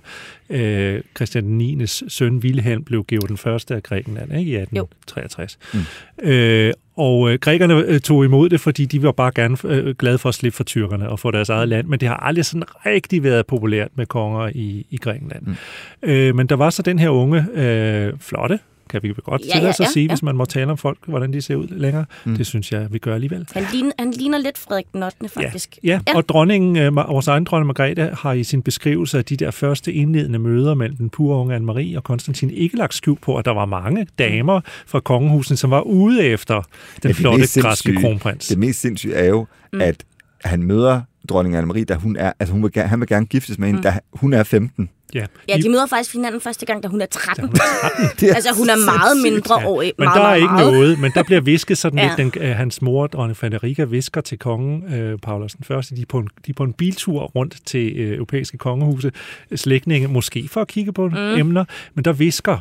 Øh, Christian 9. søn Wilhelm blev givet den første af Grækenland ikke, i 1863. Mm. Øh, og øh, grækerne øh, tog imod det, fordi de var bare gerne øh, glade for at slippe for tyrkerne og få deres eget land, men det har aldrig sådan rigtig været populært med konger i, i Grækenland. Mm. Øh, men der var så den her unge, øh, flotte, kan vi godt Ja, tillade ja, os at ja, sige, ja. hvis man må tale om folk, hvordan de ser ud længere. Mm. Det synes jeg, vi gør alligevel. Han, ligner, han ligner lidt Frederik den 8. faktisk. Ja, ja. og dronningen, øh, vores egen dronning Margrethe, har i sin beskrivelse af de der første indledende møder mellem den pure unge Anne-Marie og Konstantin ikke lagt skjul på, at der var mange damer fra kongehusen, som var ude efter den det flotte græske kronprins. Det mest sindssyge er jo, mm. at han møder dronning Anne-Marie, da hun er, altså hun vil, gerne- han vil gerne giftes med hende, mm. da hun er 15. Ja, Ja, de møder faktisk hinanden første gang, da hun er 13. Det altså, hun er meget mindre Ja, år. men meget, der er meget, ikke meget. noget, men der bliver visket sådan Ja. lidt, den, øh, hans mor, dronning Frederica, visker til kongen, øh, Paulus den første, de er, på en, de er på en biltur rundt til øh, europæiske kongehuse, slægtninge, måske for at kigge på mm. emner, men der visker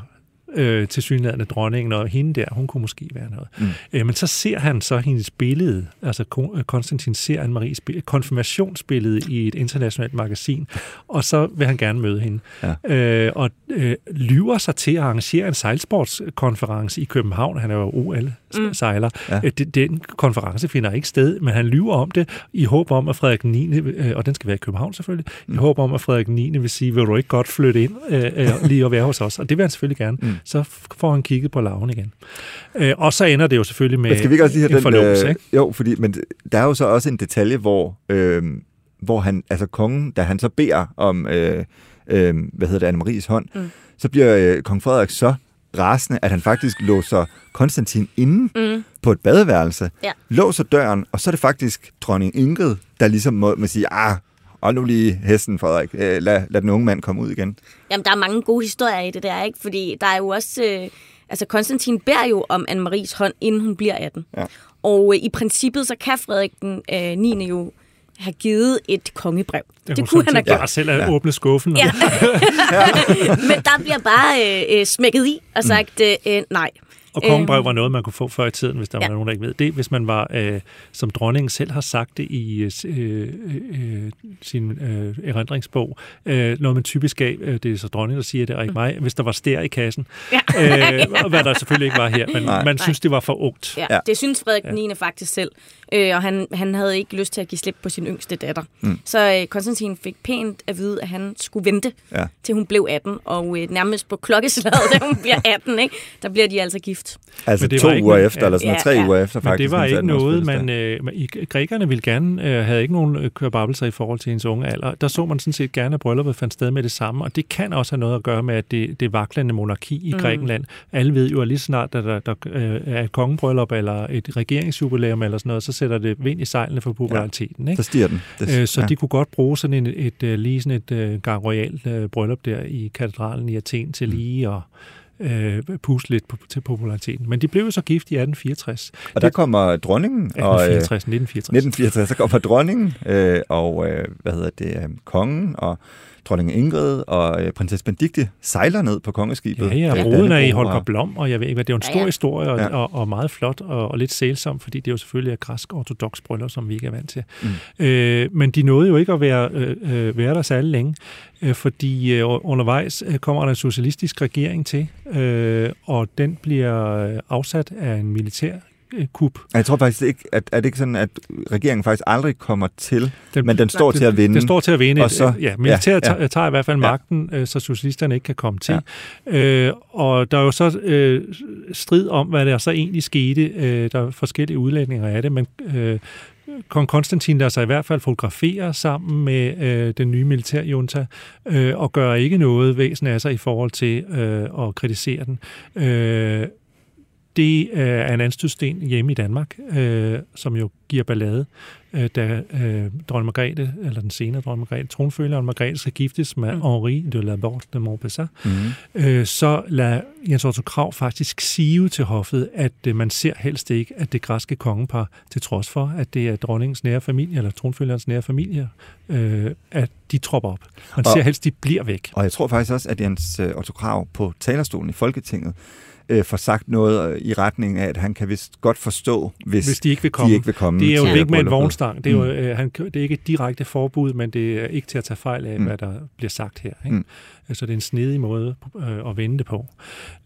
øh, til synligheden dronningen, og hende der, hun kunne måske være noget. Mm. Øh, men så ser han så hendes billede, altså øh, Konstantin ser Anne-Maries billede, konfirmationsbillede i et internationalt magasin, og så vil han gerne møde hende. Ja. Øh, og øh, lyver sig til at arrangere en sejlsportskonference i København. Han er jo OL-sejler. Ja. Ja. Den konference finder ikke sted, men han lyver om det i håb om, at Frederik 9., øh, og den skal være i København selvfølgelig, mm. i håb om, at Frederik 9. vil sige, vil du ikke godt flytte ind øh, øh, lige og være hos os? Og det vil han selvfølgelig gerne. Mm. Så får han kigget på laven igen. Øh, og så ender det jo selvfølgelig med Men skal vi ikke også lige have en den... forlovelse, ikke? Jo, fordi, men der er jo så også en detalje, hvor, øh, hvor han, altså kongen, da han så beder om, øh, øh, hvad hedder det, Anne-Maries hånd, mm. så bliver øh, kong Frederik så rasende, at han faktisk låser Konstantin inde mm. på et badeværelse, Ja. låser døren, og så er det faktisk dronning Ingrid, der ligesom må, må sige, ah, hold nu lige hesten, Frederik, øh, lad, lad den unge mand komme ud igen. Jamen, der er mange gode historier i det der, ikke? Fordi der er jo også... Øh, altså, Konstantin beder jo om Anne-Maries hånd, inden hun bliver 18. Ja. Og øh, i princippet, så kan Frederik den øh, 9. jo have givet et kongebrev. Det, det kunne han have gjort. selv at åbne skuffen. Ja. Men der bliver bare øh, øh, smækket i og sagt øh, øh, nej. Og kongebrev Øhm. var noget, man kunne få før i tiden, hvis der Ja. var nogen, der ikke ved det. Hvis man var, øh, som dronningen selv har sagt det i øh, s- øh, øh, sin øh, erindringsbog, øh, noget man typisk gav, øh, det er så dronningen, der siger det, og ikke mig, hvis der var stær i kassen. Mm. Ja. Øh, og hvad der selvfølgelig ikke var her, men Nej. man synes, det var for ungt. Ja, Ja. ja. Det synes Frederik den 9. faktisk selv. Øh, og han, han havde ikke lyst til at give slip på sin yngste datter. Mm. Så øh, Konstantin fik pænt at vide, at han skulle vente, Ja. til hun blev 18. Og øh, nærmest på klokkeslaget, da hun bliver 18, ikke? der bliver de altså gift. Altså Men det to var ikke uger efter, eller sådan Ja, tre ja. uger efter Men faktisk. det var ikke 18-års noget, man... Øh, i, grækerne ville gerne, øh, havde ikke nogen øh, kørbabelser i forhold til hendes unge alder. Der så man sådan set gerne, at brylluppet fandt sted med det samme, og det kan også have noget at gøre med, at det, det vaklende monarki i mm. Grækenland. Alle ved jo, at lige snart der, der, der øh, er et kongebryllup eller et regeringsjubilæum eller sådan noget, så sætter det vind i sejlene for populariteten. Ikke? Så stiger den. Det, Øh, så ja. de kunne godt bruge sådan en, et, øh, lige sådan et øh, gang royalt øh, bryllup der i katedralen i Athen til Mm. lige at øh, puste lidt på, til populariteten. Men de blev jo så gift i 1864. Og der kommer dronningen, og øh, 1864, 1964. 1964, så kommer dronningen, øh, og øh, hvad hedder det, øh, kongen, og dronning Ingrid og øh, prinsesse Benedikte sejler ned på kongeskibet. Ja, ja, bruden er i Holger og- Blom, og jeg ved ikke hvad, det er jo en Ja, stor ja. historie, og, Ja. og, og meget flot, og, og lidt sælsom, fordi det er jo selvfølgelig et græsk ortodox bryllup, som vi ikke er vant til. Mm. Øh, men de nåede jo ikke at være, øh, øh, være der særlig længe, øh, fordi øh, undervejs øh, kommer der en socialistisk regering til, øh, og den bliver øh, afsat af en militær kup. Jeg tror faktisk ikke, at er det ikke sådan, at regeringen faktisk aldrig kommer til, Den- men den står den, til at vinde. Den står til at vinde. Og så, ja, militæret ja, ja, ja. tager i hvert fald Ja. magten, øh, så socialisterne ikke kan komme til. Ja. Øh, og der er jo så øh, strid om, hvad der så egentlig skete. Øh, der er forskellige udlægninger af det, men øh, kong Konstantin der sig i hvert fald fotograferer sammen med øh, den nye militærjunta øh, og gør ikke noget væsen af sig i forhold til øh, at kritisere den. Øh, det øh, er en anstødsten hjemme i Danmark, øh, som jo giver ballade, øh, da øh, dronning Margrethe, eller den senere dronning Margrethe, tronfølgeren Margrethe, skal giftes med mm. Henri de la Porte de Montpessat, mm-hmm. øh, så lader Jens Otto Krav faktisk sive til hoffet, at øh, man ser helst ikke, at det græske kongepar, til trods for, at det er dronningens nære familie, eller tronfølgerens nære familie, øh, at de tropper op. Man Og- ser helst, de bliver væk. Og jeg tror faktisk også, at Jens øh, Otto Krav på talerstolen i Folketinget øh, får sagt noget øh, i retning af, at han kan vist godt forstå, hvis, hvis de ikke vil komme. de ikke vil komme det er jo ikke med en vognstang. Det er, jo, Mm. øh, han, det er ikke et direkte forbud, men det er ikke til at tage fejl af, Mm. hvad der bliver sagt her. Ikke? Mm. Så det er en snedig måde øh, at vende det på.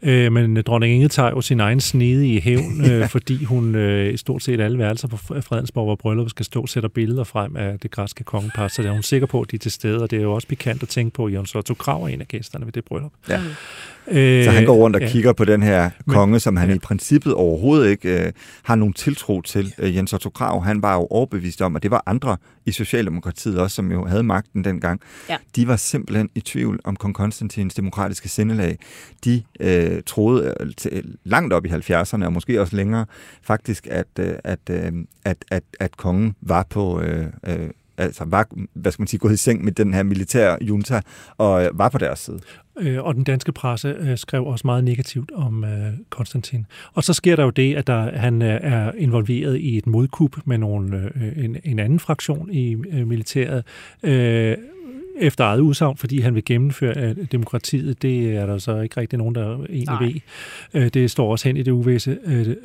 Øh, men øh, dronning Inge tager jo sin egen snedige hævn, øh, fordi hun øh, i stort set alle værelser på Fre- Fredensborg, hvor brylluppet skal stå, sætter billeder frem af det græske kongepar, så er hun sikker på, at de er til stede, og det er jo også pikant at tænke på, at Jens Otto Krav er en af gæsterne ved det bryllup. Ja. Øh, Så han går rundt og ja. kigger på den her Men- konge, som han ja. i princippet overhovedet ikke øh, har nogen tiltro til. Øh, Jens Otto Krav, han var jo overbevist om, at det var andre i Socialdemokratiet også, som jo havde magten dengang. Ja. De var simpelthen i tvivl om kong Konstantins demokratiske sindelag. De øh, troede øh, til, langt op i 70'erne, og måske også længere, faktisk, at, øh, at, øh, at, at, at kongen var på... Øh, øh, altså var, hvad skal man sige, gået i seng med den her militære junta, og øh, var på deres side. Øh, og den danske presse øh, skrev også meget negativt om Konstantin. Og så sker der jo det, at der, han er involveret i et modkup med nogle, en, en anden fraktion i militæret, efter eget udsagn, fordi han vil gennemføre demokratiet. Det er der så ikke rigtig nogen, der egentlig Nej. ved. Det står også hen i det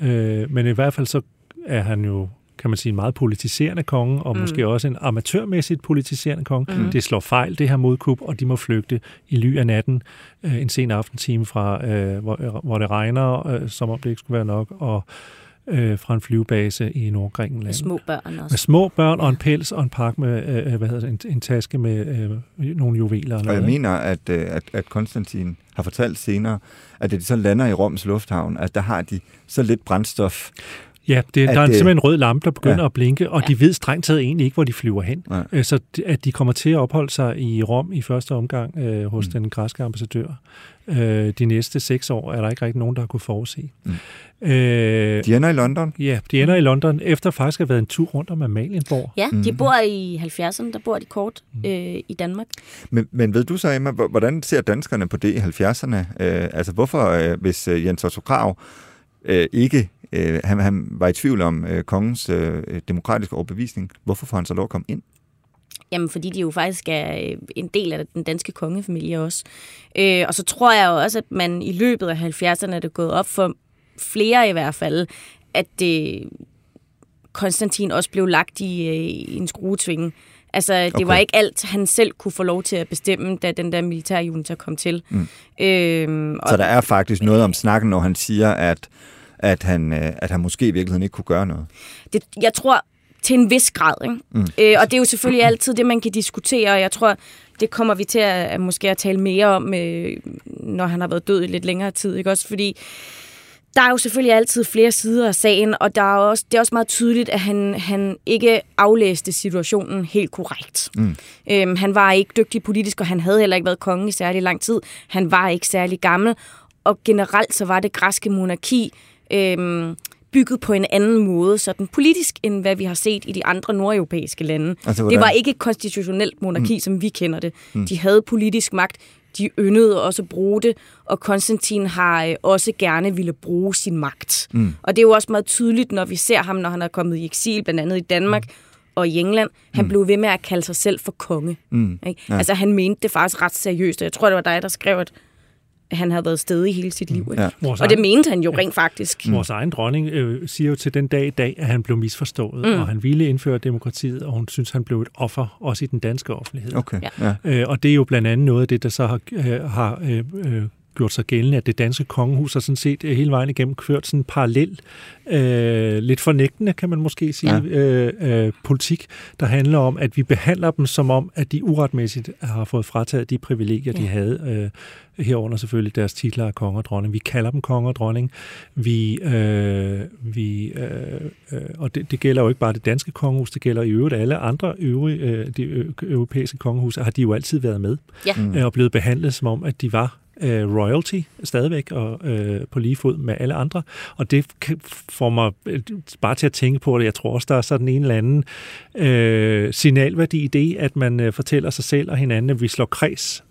øh, men i hvert fald så er han jo kan man sige, en meget politiserende konge, og mm. måske også en amatørmæssigt politiserende konge. Mm. Det slår fejl, det her modkup, og de må flygte i ly af natten øh, en sen aftentime fra, øh, hvor, hvor det regner, øh, som om det ikke skulle være nok, og øh, fra en flyvebase i Nordgrækenland. Med små børn Med også. små børn og en pels og en pakke med, øh, hvad hedder det, en, en taske med øh, nogle juveler. Og jeg mener, at, øh, at, at Konstantin har fortalt senere, at da de så lander i Roms lufthavn, at der har de så lidt brændstof. Ja, det, at der er det- simpelthen en rød lampe, der begynder Ja. ja. at blinke, og ja. de ved strengt taget egentlig ikke, hvor de flyver hen. Nej. Øh, Så at de kommer til at opholde sig i Rom i første omgang øh, hos mm. den græske ambassadør. Øh, de næste seks år er der ikke rigtig nogen, der har kunne forudse. Mm. Øh, De ender i London. ja, de ender i London, efter faktisk at have været en tur rundt om Amalienborg. Ja, de Mm. bor i 70'erne, der bor de kort øh, i Danmark. Men, men ved du så, Emma, hvor- hvordan ser danskerne på det i 70'erne? Øh, altså hvorfor, øh, hvis øh, Jens Otto Krav øh, ikke øh, han, han var i tvivl om øh, kongens øh, demokratiske overbevisning, hvorfor får han så lov at komme ind? Jamen, fordi de jo faktisk er øh, en del af den danske kongefamilie også. Øh, og så tror jeg jo også, at man i løbet af 70'erne er det gået op for flere i hvert fald, at det, Konstantin også blev lagt i, øh, i en skruetvinge. Altså, det Okay. var ikke alt, han selv kunne få lov til at bestemme, da den der militærjunta kom til. Mm. Øhm, og Så der er faktisk noget om snakken, når han siger, at, at, han, øh, at han måske i virkeligheden ikke kunne gøre noget. det, jeg tror til en vis grad. Ikke? Mm. Øh, og det er jo selvfølgelig altid det, man kan diskutere, og jeg tror, det kommer vi til at, at måske at tale mere om, øh, når han har været død i lidt længere tid. Ikke? Også fordi der er jo selvfølgelig altid flere sider af sagen, og der er også, det er også meget tydeligt, at han, han ikke aflæste situationen helt korrekt. Mm. Øhm, han var ikke dygtig politisk, og han havde heller ikke været konge i særlig lang tid. Han var ikke særlig gammel, og generelt så var det græske monarki øhm, bygget på en anden måde, sådan politisk, end hvad vi har set i de andre nordeuropæiske lande. Altså, det var ikke et konstitutionelt monarki, mm. som vi kender det. Mm. De havde politisk magt, de yndede også at bruge det, og Konstantin har øh, også gerne ville bruge sin magt. Mm. Og det er jo også meget tydeligt, når vi ser ham, når han er kommet i eksil, blandt andet i Danmark og i England. Han mm. blev ved med at kalde sig selv for konge. Mm. Ikke? Ja. Altså han mente det faktisk ret seriøst, og jeg tror, det var dig, der skrev, at han havde været stedig hele sit liv. Ikke? Ja. Vores Og det mente han jo rent faktisk. Vores egen dronning øh, siger jo til den dag i dag, at han blev misforstået, mm. og han ville indføre demokratiet, og hun synes, han blev et offer, også i den danske offentlighed. Okay. Ja. Ja. Øh, og det er jo blandt andet noget af det, der så har, øh, har øh, øh, gjort sig gældende, at det danske kongehus har sådan set hele vejen igennem kørt sådan en parallel, øh, lidt fornægtende, kan man måske sige, ja. øh, øh, politik, der handler om, at vi behandler dem som om, at de uretmæssigt har fået frataget de privilegier, ja. de havde, øh, herunder selvfølgelig deres titler af konge og dronning. Vi kalder dem konge og dronning. Vi, øh, vi, øh, øh, og det, det gælder jo ikke bare det danske kongehus, det gælder i øvrigt alle andre øvrige, øh, de europæiske kongehus, har de jo altid været med, ja. øh, og blevet behandlet som om, at de var øh, royalty stadigvæk og øh, på lige fod med alle andre. Og det får mig øh, bare til at tænke på det. Jeg tror også, der er sådan en eller anden øh, signalværdi i det, at man øh, fortæller sig selv og hinanden, at vi slår kreds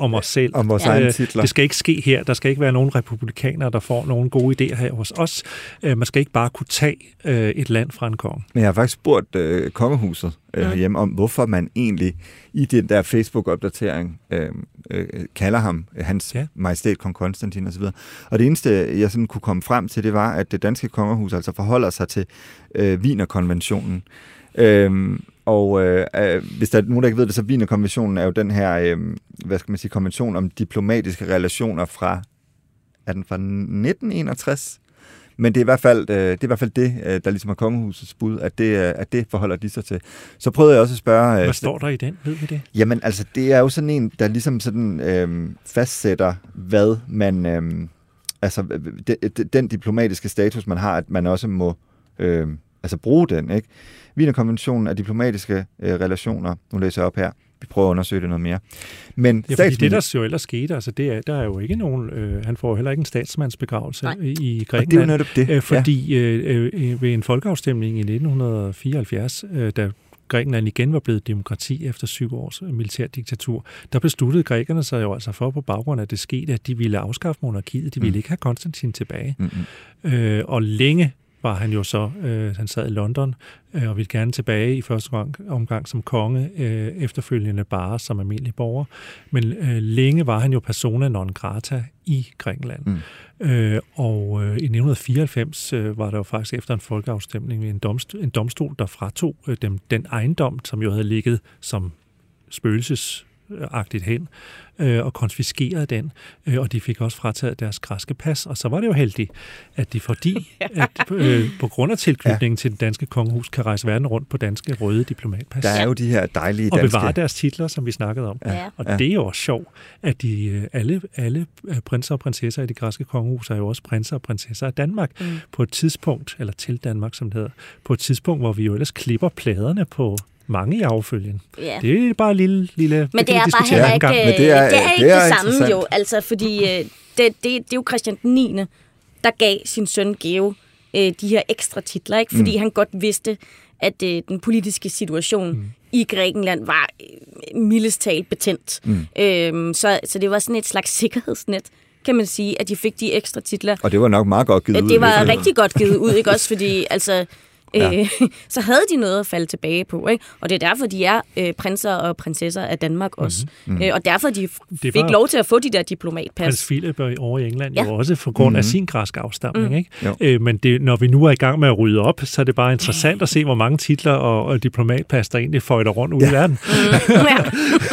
om os selv. Om vores ja. egne titler. Det skal ikke ske her. Der skal ikke være nogen republikanere, der får nogle gode idéer her hos os. Øh, man skal ikke bare kunne tage øh, et land fra en konge. Men jeg har faktisk spurgt øh, kongehuset øh, ja. hjemme om, hvorfor man egentlig i den der Facebook-opdatering øh, øh, kalder ham øh, hans ja. majestæt kong Konstantin osv. Og det eneste, jeg sådan kunne komme frem til, det var, at det danske kongehus altså forholder sig til øh, Wiener-konventionen. Øhm, og øh, øh, hvis der er nogen, der ikke ved det, så Wiener-konventionen er jo den her, øh, hvad skal man sige, konvention om diplomatiske relationer fra, er den fra 1961? Men det er i hvert fald, øh, det, er i hvert fald det, øh, der ligesom er kongehusets bud, at det, øh, at det forholder de sig til. Så prøvede jeg også at spørge... Øh, Hvad står der i den? Ved vi det? Jamen altså, det er jo sådan en, der ligesom sådan øh, fastsætter, hvad man... Øh, altså, de, de, den diplomatiske status, man har, at man også må øh, altså bruge den, ikke? Wienerkonventionen af diplomatiske øh, relationer, nu læser jeg op her, vi prøver at undersøge det noget mere. Men ja, fordi det, der jo ellers skete, altså det er, der er jo ikke nogen, øh, han får heller ikke en statsmandsbegravelse Nej. i Grækenland. Og det er jo netop det. Øh, fordi ja. øh, øh, ved en folkeafstemning i 1974, øh, da Grækenland igen var blevet demokrati efter syv års militærdiktatur, der besluttede grækerne sig jo altså for på baggrund af det skete, at de ville afskaffe monarkiet. De ville mm. ikke have Konstantin tilbage. Mm-hmm. Øh, og længe var han jo så, øh, han sad i London, øh, og ville gerne tilbage i første gang, omgang som konge, øh, efterfølgende bare som almindelig borger. Men øh, længe var han jo persona non grata i Grækenland. Mm. Øh, og øh, i 1994 øh, var der jo faktisk efter en folkeafstemning en domstol, en domstol der fratog øh, dem den ejendom, som jo havde ligget som spøgelses agtigt hen øh, og konfiskerede den, øh, og de fik også frataget deres græske pas. Og så var det jo heldigt, at de fordi, at øh, på grund af tilknytningen ja. til den danske kongehus, kan rejse verden rundt på danske røde diplomatpas. Der er jo de her dejlige danske... Og bevare deres titler, som vi snakkede om. Ja. Og ja. det er jo også sjovt, at de, øh, alle, alle øh, prinser og prinsesser i det græske kongehus er jo også prinser og prinsesser af Danmark mm. på et tidspunkt, eller til Danmark, som det hedder, på et tidspunkt, hvor vi jo ellers klipper pladerne på mange i affølgen. Ja. Det er bare en lille... lille Men det, er bare heller ikke, Men det er, det er ikke det, er det samme jo, altså, fordi øh, det, det, det er jo Christian den 9., der gav sin søn Geo øh, de her ekstra titler, ikke? fordi mm. han godt vidste, at øh, den politiske situation mm. i Grækenland var øh, mildest talt betændt. Mm. Øhm, så, så det var sådan et slags sikkerhedsnet, kan man sige, at de fik de ekstra titler. Og det var nok meget godt givet det ud. Det var rigtig godt givet ud, ikke også? Fordi altså, ja. øh, så havde de noget at falde tilbage på. Ikke? Og det er derfor, de er øh, prinser og prinsesser af Danmark også. Mm-hmm. Øh, og derfor, de fik lov til at få de der diplomatpas. Prins Philip over i England ja. jo også for grund af mm-hmm. sin græske afstamning. Mm. Ikke? Øh, men det, når vi nu er i gang med at rydde op, så er det bare interessant at se, hvor mange titler og, og diplomatpas, der egentlig føjter rundt ud ja. i verden. Mm. ja.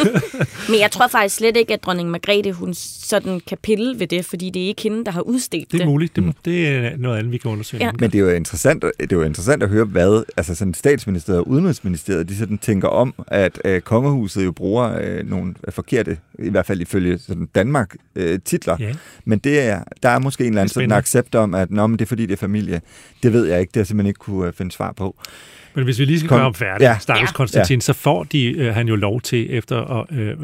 men jeg tror faktisk slet ikke, at dronning Margrethe, hun sådan kan pille ved det, fordi det er ikke hende, der har udstedt det. Det er muligt. Det, mm. det er noget andet, vi kan undersøge. Ja. Men det er jo interessant, det er jo interessant at høre, hvad altså sådan statsministeriet og udenrigsministeriet, de sådan tænker om, at øh, kongehuset jo bruger øh, nogle forkerte, i hvert fald ifølge sådan Danmark, øh, titler. Ja. Men det er, der er måske en eller anden sådan accept om, at Nå, men det er fordi, det er familie. Det ved jeg ikke, det har jeg simpelthen ikke kunne øh, finde svar på. Men hvis vi lige skal Kom. gøre om færdig, ja. Stakkels ja. Konstantin, ja. så får de, øh, han jo lov til, efter øh,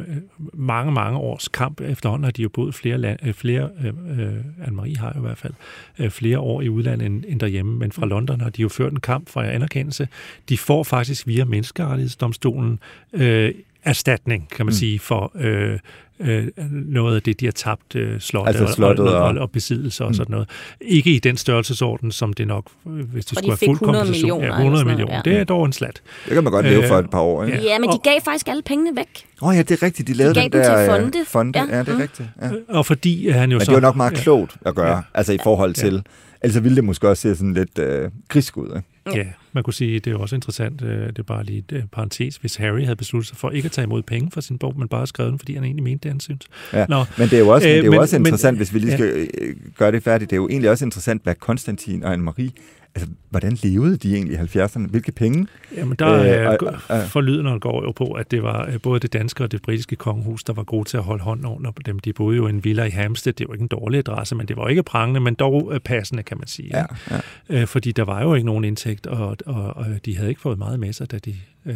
mange, mange års kamp, efterhånden har de jo boet flere, land, øh, flere øh, øh, Anne-Marie har jo i hvert fald, øh, flere år i udlandet end, end derhjemme, men fra London har de jo ført en kamp for anerkendelse. De får faktisk via menneskerettighedsdomstolen øh, erstatning, kan man mm. sige, for øh, øh, noget af det, de har tabt øh, slottet, altså slottet og, og, og, og besiddelse og mm. sådan noget. Ikke i den størrelsesorden, som det nok, hvis det skulle være fuld kompensation. Ja, 100 millioner. Ja. Det er dog en slat. Det kan man godt leve for et par år. Ikke? Ja, men de gav faktisk alle pengene væk. Åh oh, ja, det er rigtigt. De lavede de den der til fonde. Øh, fonde. Ja. ja, det er mm. rigtigt. Ja. Og fordi han jo men så... det var nok meget klogt at gøre, ja. altså i forhold til... Ja. Ellers ville det måske også se sådan lidt øh, grisk ud. Ikke? Ja. man kunne sige, det er også interessant, øh, det er bare lige et øh, parentes, hvis Harry havde besluttet sig for ikke at tage imod penge for sin bog, men bare skrevet den, fordi han egentlig mente det, han synes. Ja, Nå. men det er jo også, Øh, det er jo men- også men- interessant, hvis vi lige ja. skal øh, gøre det færdigt, det er jo egentlig også interessant, hvad Konstantin og Anne-Marie, altså, hvordan levede de egentlig i 70'erne? Hvilke penge? Jamen, der Øh, øh, og- øh, forlydende går jo på, at det var øh, både det danske og det britiske kongehus, der var gode til at holde hånd under dem. De boede jo i en villa i Hampstead. Det var ikke en dårlig adresse, men det var ikke prangende, men dog øh, passende, kan man sige. Ja, ja. Øh, fordi der var jo ikke nogen indtægt, og, og, og de havde ikke fået meget med sig, da de øh,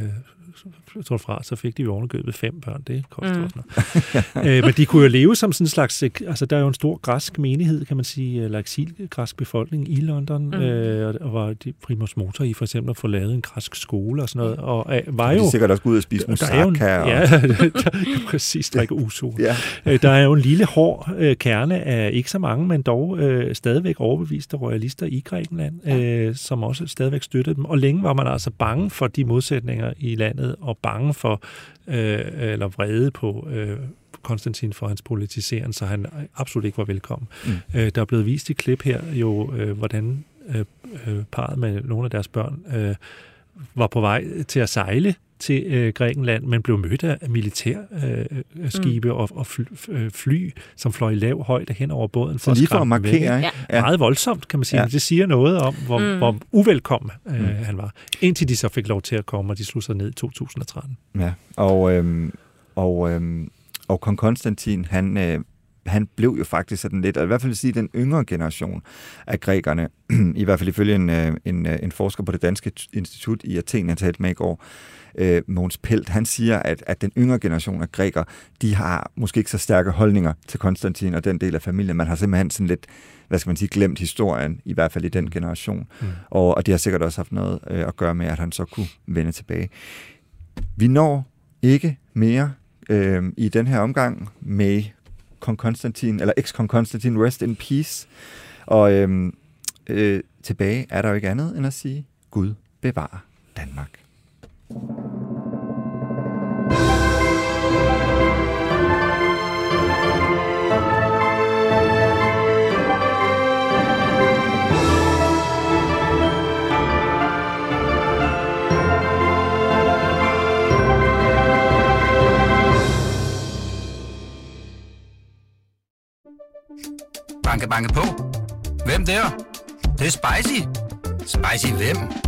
trådte fra. Så fik de jo ovenikøbet fem børn. Det koster mm. også noget. øh, men de kunne jo leve som sådan en slags... øh, Altså, der er jo en stor græsk menighed, kan man sige, eller eksilgræsk befolkning i London, mm. øh, og- var de primus motor i for eksempel at få lavet en græsk skole og sådan noget. Og øh, var De jo... er sikkert også ud og spise moussaka. og, ja, der, præcis, drikke uso. ja. Øh, Der er jo en lille hård øh, kerne af ikke så mange, men dog øh, stadigvæk overbeviste royalister i Grækenland, øh, som også stadigvæk støttede dem. Og længe var man altså bange for de modsætninger i landet, og bange for, øh, eller vrede på øh, Konstantin for hans politisering, så han absolut ikke var velkommen. Mm. Øh, der er blevet vist i klip her jo, øh, hvordan øh, øh, parret med nogle af deres børn øh, var på vej til at sejle til øh, Grækenland, men blev mødt af militærskibe øh, skibe og, og fly, øh, fly, som fløj i lav højde hen over båden. Så lige for at dem væk, markere, ikke? Ja. Meget voldsomt, kan man sige. Ja. Ja. Det siger noget om, hvor, mm. hvor uvelkommen øh, Mm. han var. Indtil de så fik lov til at komme, og de slog sig ned i 2013. Ja, og, øhm, og, øhm, og kong Konstantin, han, øh, han blev jo faktisk sådan lidt, og i hvert fald sige den yngre generation af grækerne, i hvert fald ifølge en, øh, en, øh, en forsker på det danske institut i Athen, jeg talte med i går, øh, Mogens Pelt, han siger, at, at den yngre generation af grækere, de har måske ikke så stærke holdninger til Konstantin og den del af familien. Man har simpelthen sådan lidt, hvad skal man sige, glemt historien, i hvert fald i den generation. Mm. Og, og det har sikkert også haft noget øh, at gøre med, at han så kunne vende tilbage. Vi når ikke mere øh, i den her omgang med kong Konstantin, eller eks-kong Konstantin, rest in peace. Og øh, øh, tilbage er der jo ikke andet end at sige, Gud bevarer Danmark. Banke, banke på. Hvem der? Det, det er spicy. Spicy hvem?